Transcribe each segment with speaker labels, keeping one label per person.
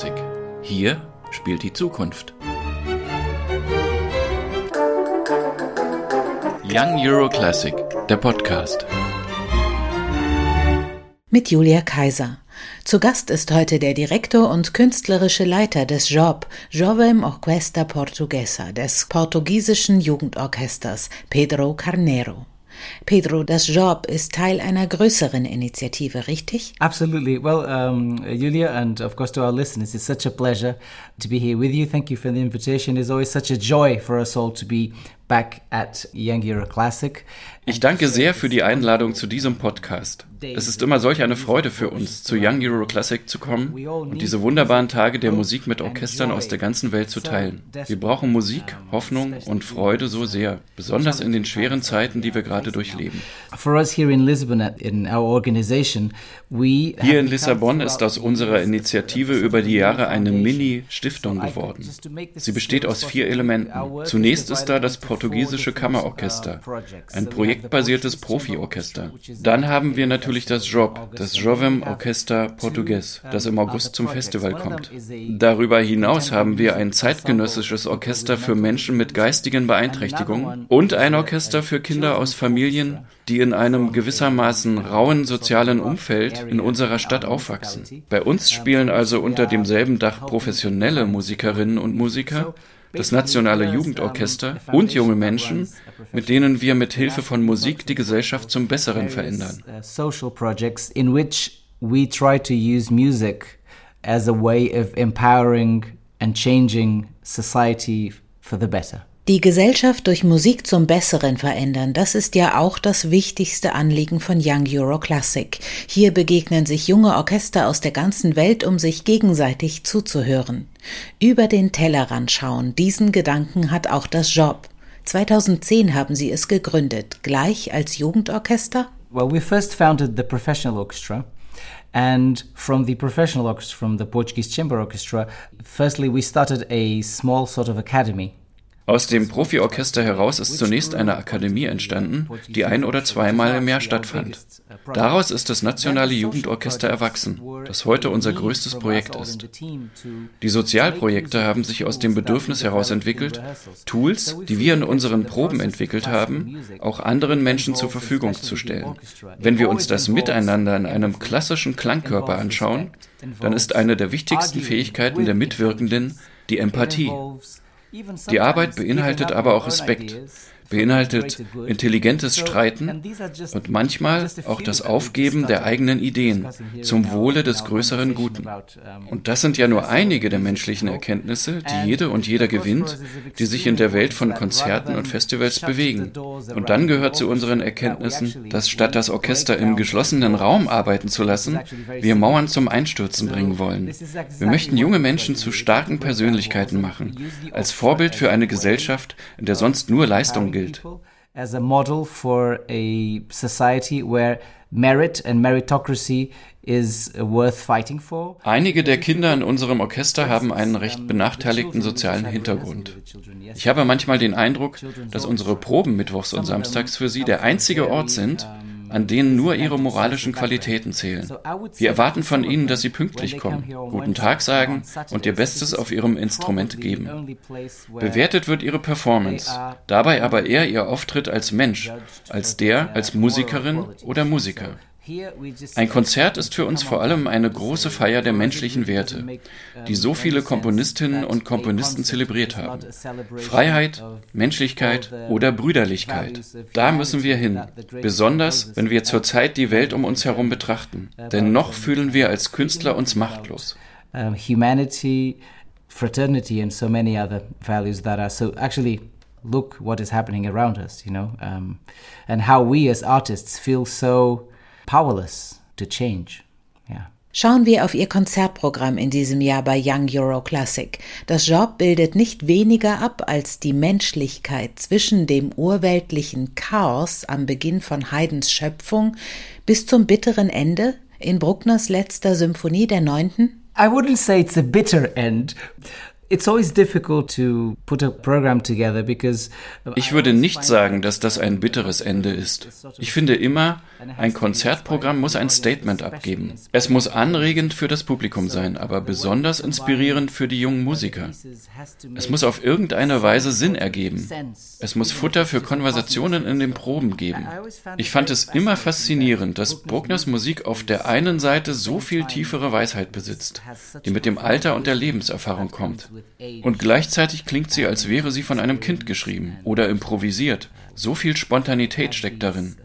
Speaker 1: Classic. Hier spielt die Zukunft. Young Euro Classic, der Podcast.
Speaker 2: Mit Julia Kaiser. Zu Gast ist heute der Direktor und künstlerische Leiter des JOB, Jovem Orquesta Portuguesa, des portugiesischen Jugendorchesters, Pedro Carneiro. Pedro, das Job ist Teil einer größeren Initiative, richtig?
Speaker 3: Absolutely. Well, um, Julia, and of course to our listeners, it's such a pleasure to be here with you. Thank you for the invitation. It's always such a joy for us all to be back at Young Euro Classic.
Speaker 1: Ich danke sehr für die Einladung zu diesem Podcast. Es ist immer solch eine Freude für uns, zu Young Euro Classic zu kommen und diese wunderbaren Tage der Musik mit Orchestern aus der ganzen Welt zu teilen. Wir brauchen Musik, Hoffnung und Freude so sehr, besonders in den schweren Zeiten, die wir gerade durchleben.
Speaker 3: Hier
Speaker 1: in Lissabon ist aus unserer Initiative über die Jahre eine Mini-Stiftung geworden. Sie besteht aus vier Elementen. Zunächst ist da das portugiesische Kammerorchester, ein projektbasiertes Profiorchester. Dann haben wir natürlich das JOB, das Jovem Orchester Portugues, das im August zum Festival kommt. Darüber hinaus haben wir ein zeitgenössisches Orchester für Menschen mit geistigen Beeinträchtigungen und ein Orchester für Kinder aus Familien, die in einem gewissermaßen rauen sozialen Umfeld in unserer Stadt aufwachsen. Bei uns spielen also unter demselben Dach professionelle Musikerinnen und Musiker, das Nationale Jugendorchester und junge Menschen, mit denen wir mit Hilfe von Musik die Gesellschaft zum Besseren verändern.
Speaker 3: Social projects in which we try to use music as a way of empowering and changing society for the better.
Speaker 2: Die Gesellschaft durch Musik zum Besseren verändern, das ist ja auch das wichtigste Anliegen von Young Euro Classic. Hier begegnen sich junge Orchester aus der ganzen Welt, um sich gegenseitig zuzuhören. Über den Tellerrand schauen, diesen Gedanken hat auch das Job. 2010 haben sie es gegründet, gleich als Jugendorchester?
Speaker 3: Well, we first founded the professional orchestra. And from the professional orchestra, from the Portuguese Chamber Orchestra, firstly, we started a small sort of academy
Speaker 1: aus dem Profiorchester heraus ist zunächst eine Akademie entstanden, die ein oder zweimal im Jahr stattfand. Daraus ist das Nationale Jugendorchester erwachsen, das heute unser größtes Projekt ist. Die Sozialprojekte haben sich aus dem Bedürfnis heraus entwickelt, Tools, die wir in unseren Proben entwickelt haben, auch anderen Menschen zur Verfügung zu stellen. Wenn wir uns das Miteinander in einem klassischen Klangkörper anschauen, dann ist eine der wichtigsten Fähigkeiten der Mitwirkenden die Empathie. Die Arbeit beinhaltet aber auch Respekt, beinhaltet intelligentes Streiten und manchmal auch das Aufgeben der eigenen Ideen zum Wohle des größeren Guten. Und das sind ja nur einige der menschlichen Erkenntnisse, die jede und jeder gewinnt, die sich in der Welt von Konzerten und Festivals bewegen. Und dann gehört zu unseren Erkenntnissen, dass statt das Orchester im geschlossenen Raum arbeiten zu lassen, wir Mauern zum Einstürzen bringen wollen. Wir möchten junge Menschen zu starken Persönlichkeiten machen, als Vorbild für eine Gesellschaft, in der sonst nur Leistung gilt
Speaker 3: merit and meritocracy is worth fighting for.
Speaker 1: Einige der Kinder in unserem Orchester haben einen recht benachteiligten sozialen Hintergrund. Ich habe manchmal den Eindruck, dass unsere Proben mittwochs und samstags für sie der einzige Ort sind, an denen nur ihre moralischen Qualitäten zählen. Wir erwarten von ihnen, dass sie pünktlich kommen, guten Tag sagen und ihr Bestes auf ihrem Instrument geben. Bewertet wird ihre Performance, dabei aber eher ihr Auftritt als Mensch, als der, als Musikerin oder Musiker. Ein Konzert ist für uns vor allem eine große Feier der menschlichen Werte, die so viele Komponistinnen und Komponisten zelebriert haben. Freiheit, Menschlichkeit oder Brüderlichkeit. Da müssen wir hin, besonders wenn wir zurzeit die Welt um uns herum betrachten. Denn noch fühlen wir als Künstler uns machtlos.
Speaker 3: humanity, fraternity and so many other values that are so actually look what is happening around us, you know, um, and how we as artists feel so powerless to change. Yeah.
Speaker 2: Schauen wir auf Ihr Konzertprogramm in diesem Jahr bei Young Euro Classic. Das Job bildet nicht weniger ab als die Menschlichkeit zwischen dem urweltlichen Chaos am Beginn von Haydns Schöpfung bis zum bitteren Ende in Bruckners letzter Symphonie der Neunten.
Speaker 3: I wouldn't say it's a bitter end.
Speaker 1: Ich würde nicht sagen, dass das ein bitteres Ende ist. Ich finde immer, ein Konzertprogramm muss ein Statement abgeben. Es muss anregend für das Publikum sein, aber besonders inspirierend für die jungen Musiker. Es muss auf irgendeine Weise Sinn ergeben. Es muss Futter für Konversationen in den Proben geben. Ich fand es immer faszinierend, dass Bruckners Musik auf der einen Seite so viel tiefere Weisheit besitzt, die mit dem Alter und der Lebenserfahrung kommt. Und gleichzeitig klingt sie, als wäre sie von einem Kind geschrieben oder improvisiert. So viel Spontanität steckt darin.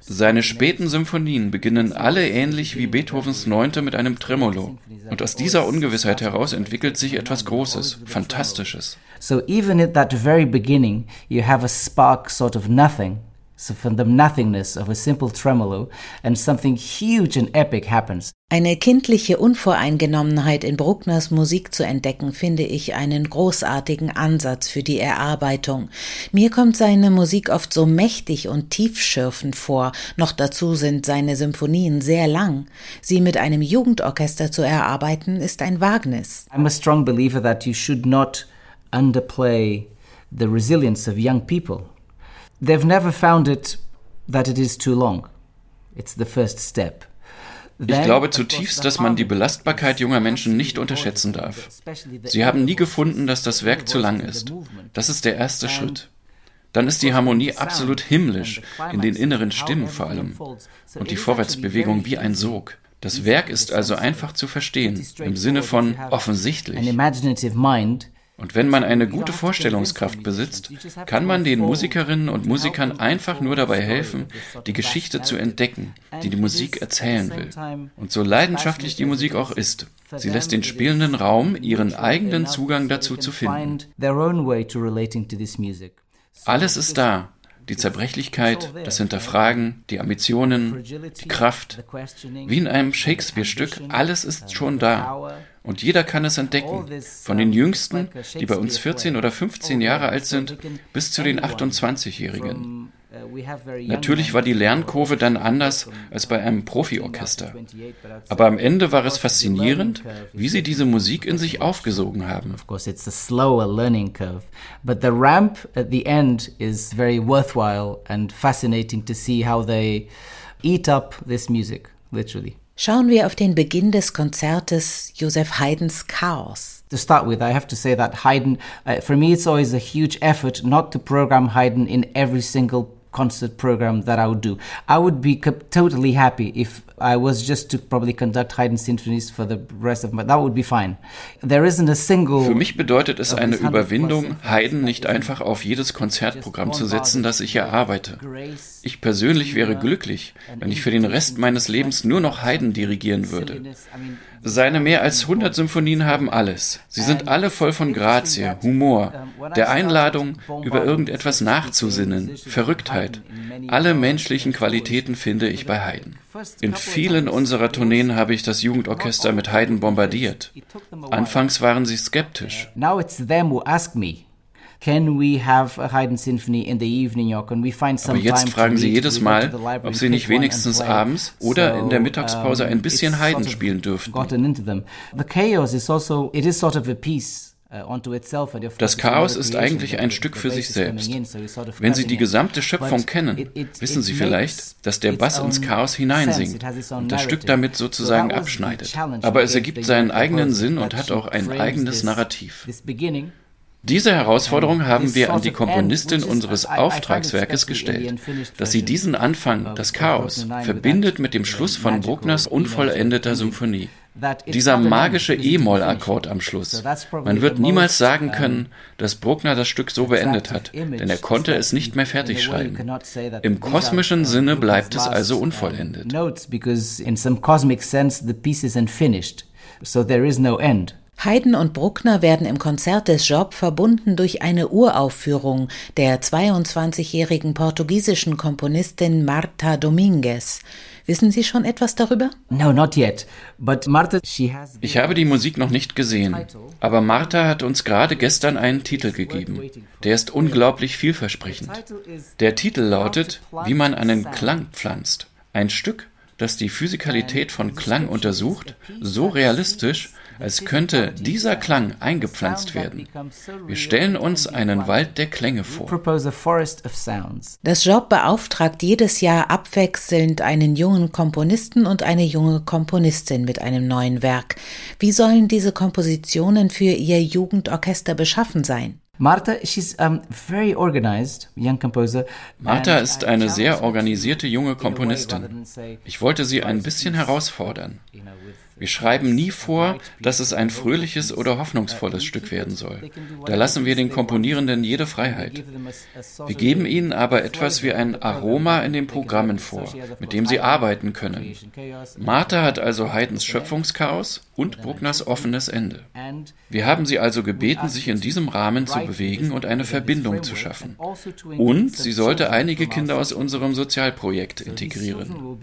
Speaker 1: Seine späten Symphonien beginnen alle ähnlich wie Beethovens Neunte mit einem Tremolo. Und aus dieser Ungewissheit heraus entwickelt sich etwas Großes, Fantastisches.
Speaker 3: So even at that very beginning, you have a spark sort of nothing. So from the nothingness of a simple tremolo and something huge and epic happens.
Speaker 2: Eine kindliche Unvoreingenommenheit in Bruckners Musik zu entdecken, finde ich einen großartigen Ansatz für die Erarbeitung. Mir kommt seine Musik oft so mächtig und tiefschürfend vor, noch dazu sind seine Symphonien sehr lang. Sie mit einem Jugendorchester zu erarbeiten, ist ein Wagnis.
Speaker 3: I'm a strong believer that you should not underplay the resilience of young people. They've never found it that it is too long. It's the first step.
Speaker 1: Ich glaube zutiefst, dass man die Belastbarkeit junger Menschen nicht unterschätzen darf. Sie haben nie gefunden, dass das Werk zu lang ist. Das ist der erste Schritt. Dann ist die Harmonie absolut himmlisch, in den inneren Stimmen vor allem. Und die Vorwärtsbewegung wie ein Sog. Das Werk ist also einfach zu verstehen, im Sinne von offensichtlich. Und wenn man eine gute Vorstellungskraft besitzt, kann man den Musikerinnen und Musikern einfach nur dabei helfen, die Geschichte zu entdecken, die die Musik erzählen will. Und so leidenschaftlich die Musik auch ist, sie lässt den Spielenden Raum, ihren eigenen Zugang dazu zu finden. Alles ist da, die Zerbrechlichkeit, das Hinterfragen, die Ambitionen, die Kraft. Wie in einem Shakespeare-Stück, alles ist schon da. Und jeder kann es entdecken. Von den Jüngsten, die bei uns 14 oder 15 Jahre alt sind, bis zu den 28-Jährigen. Natürlich war die Lernkurve dann anders als bei einem Profiorchester. Aber am Ende war es faszinierend, wie sie diese Musik in sich aufgesogen haben. Of course, it's a slower learning curve, but the ramp at the end is very worthwhile and fascinating to see how they eat up this music, literally.
Speaker 2: Schauen wir auf den Beginn des Konzertes Joseph Haydns Chaos.
Speaker 3: To start with, I have to say that Haydn, uh, for me, it's always a huge effort not to program Haydn in every single concert program that I would do. I would be totally happy if I was just to probably conduct Haydn symphonies for the rest of my that would be fine. There isn't a single
Speaker 1: Für mich bedeutet es eine Überwindung, Haydn nicht einfach auf jedes Konzertprogramm zu setzen, das ich erarbeite. Ich persönlich wäre glücklich, wenn ich für den Rest meines Lebens nur noch Haydn dirigieren würde. Seine mehr als 100 Symphonien haben alles. Sie sind alle voll von Grazie, Humor, der Einladung, über irgendetwas nachzusinnen, Verrücktheit. Alle menschlichen Qualitäten finde ich bei Haydn. In vielen unserer Tourneen habe ich das Jugendorchester mit Haydn bombardiert. Anfangs waren sie skeptisch.
Speaker 3: Now it's them who ask me. Can we have a Haydn Symphony in the evening or can we find some
Speaker 1: Aber jetzt fragen sie jedes Mal, ob sie nicht wenigstens abends oder in der Mittagspause ein bisschen Haydn spielen dürften.
Speaker 3: The chaos is also it is sort of a piece uh,
Speaker 1: das Chaos ist eigentlich ein Stück für sich selbst. Wenn Sie die gesamte Schöpfung kennen, wissen Sie vielleicht, dass der Bass ins Chaos hineinsingt und das Stück damit sozusagen abschneidet. Aber es ergibt seinen eigenen Sinn und hat auch ein eigenes Narrativ. Diese Herausforderung haben wir an die Komponistin unseres Auftragswerkes gestellt, dass sie diesen Anfang, das Chaos, verbindet mit dem Schluss von Bruckners unvollendeter Symphonie. Dieser magische E-Moll-Akkord am Schluss. Man wird niemals sagen können, dass Bruckner das Stück so beendet hat, denn er konnte es nicht mehr fertig schreiben. Im kosmischen Sinne bleibt es also unvollendet.
Speaker 3: So there is no end.
Speaker 2: Haydn und Bruckner werden im Konzert des Job verbunden durch eine Uraufführung der 22-jährigen portugiesischen Komponistin Marta Dominguez. Wissen Sie schon etwas darüber?
Speaker 3: No, not yet. But Marta, she
Speaker 1: has ich habe die Musik noch nicht gesehen, aber Marta hat uns gerade gestern einen Titel gegeben. Der ist unglaublich vielversprechend. Der Titel lautet, wie man einen Klang pflanzt. Ein Stück, das die Physikalität von Klang untersucht, so realistisch, als könnte dieser Klang eingepflanzt werden. Wir stellen uns einen Wald der Klänge vor.
Speaker 2: Das Job beauftragt jedes Jahr abwechselnd einen jungen Komponisten und eine junge Komponistin mit einem neuen Werk. Wie sollen diese Kompositionen für ihr Jugendorchester beschaffen sein?
Speaker 3: Marta, she's um, very organized, young composer.
Speaker 1: Marta ist eine sehr organisierte junge Komponistin. Ich wollte sie ein bisschen herausfordern. Wir schreiben nie vor, dass es ein fröhliches oder hoffnungsvolles Stück werden soll. Da lassen wir den Komponierenden jede Freiheit. Wir geben ihnen aber etwas wie ein Aroma in den Programmen vor, mit dem sie arbeiten können. Martha hat also Haydns Schöpfungschaos und Bruckners offenes Ende. Wir haben sie also gebeten, sich in diesem Rahmen zu bewegen und eine Verbindung zu schaffen. Und sie sollte einige Kinder aus unserem Sozialprojekt integrieren.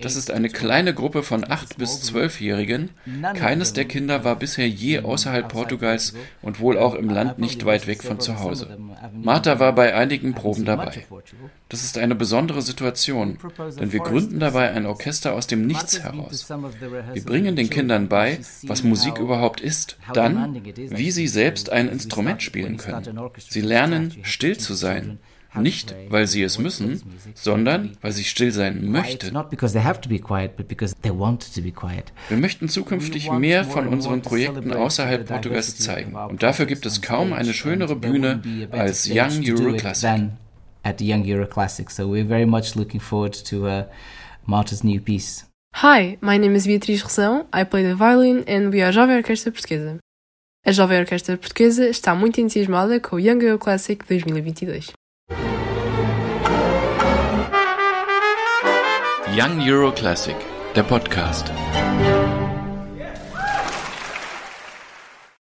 Speaker 1: Das ist eine kleine Gruppe von acht bis zwölfjährigen Minderjährigen. Keines der Kinder war bisher je außerhalb Portugals und wohl auch im Land nicht weit weg von zu Hause. Martha war bei einigen Proben dabei. Das ist eine besondere Situation, denn wir gründen dabei ein Orchester aus dem Nichts heraus. Wir bringen den Kindern bei, was Musik überhaupt ist, dann, wie sie selbst ein Instrument spielen können. Sie lernen, still zu sein, nicht, weil sie es müssen, sondern weil sie still sein möchten. Wir möchten zukünftig mehr von unseren Projekten außerhalb Portugals zeigen. Und dafür gibt es kaum eine schönere Bühne als Young Euroclassic.
Speaker 3: At Young Euroclassic. So we're very much looking forward to uh, Marta's new piece.
Speaker 4: Hi, my name is Beatriz Rosão. I play the violin and we are Jovem Orquestra Portuguesa. A Jovem Orquestra Portuguesa está muito entusiasmada com o Young Euro Classic 2022.
Speaker 1: Young Euro Classic, der Podcast.